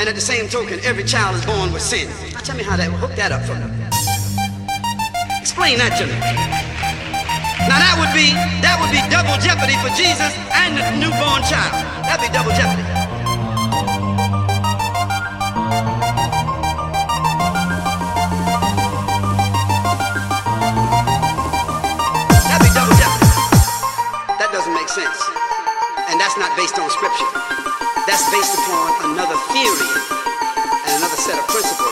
and at the same token, every child is born with sin. Now tell me how that, hook that up for me. Explain that to me. Now that would be, that would be double jeopardy for Jesus and the newborn child. That'd be double jeopardy. That'd be double jeopardy. That doesn't make sense. And that's not based on scripture. That's based upon theory and another set of principles.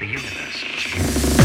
The universe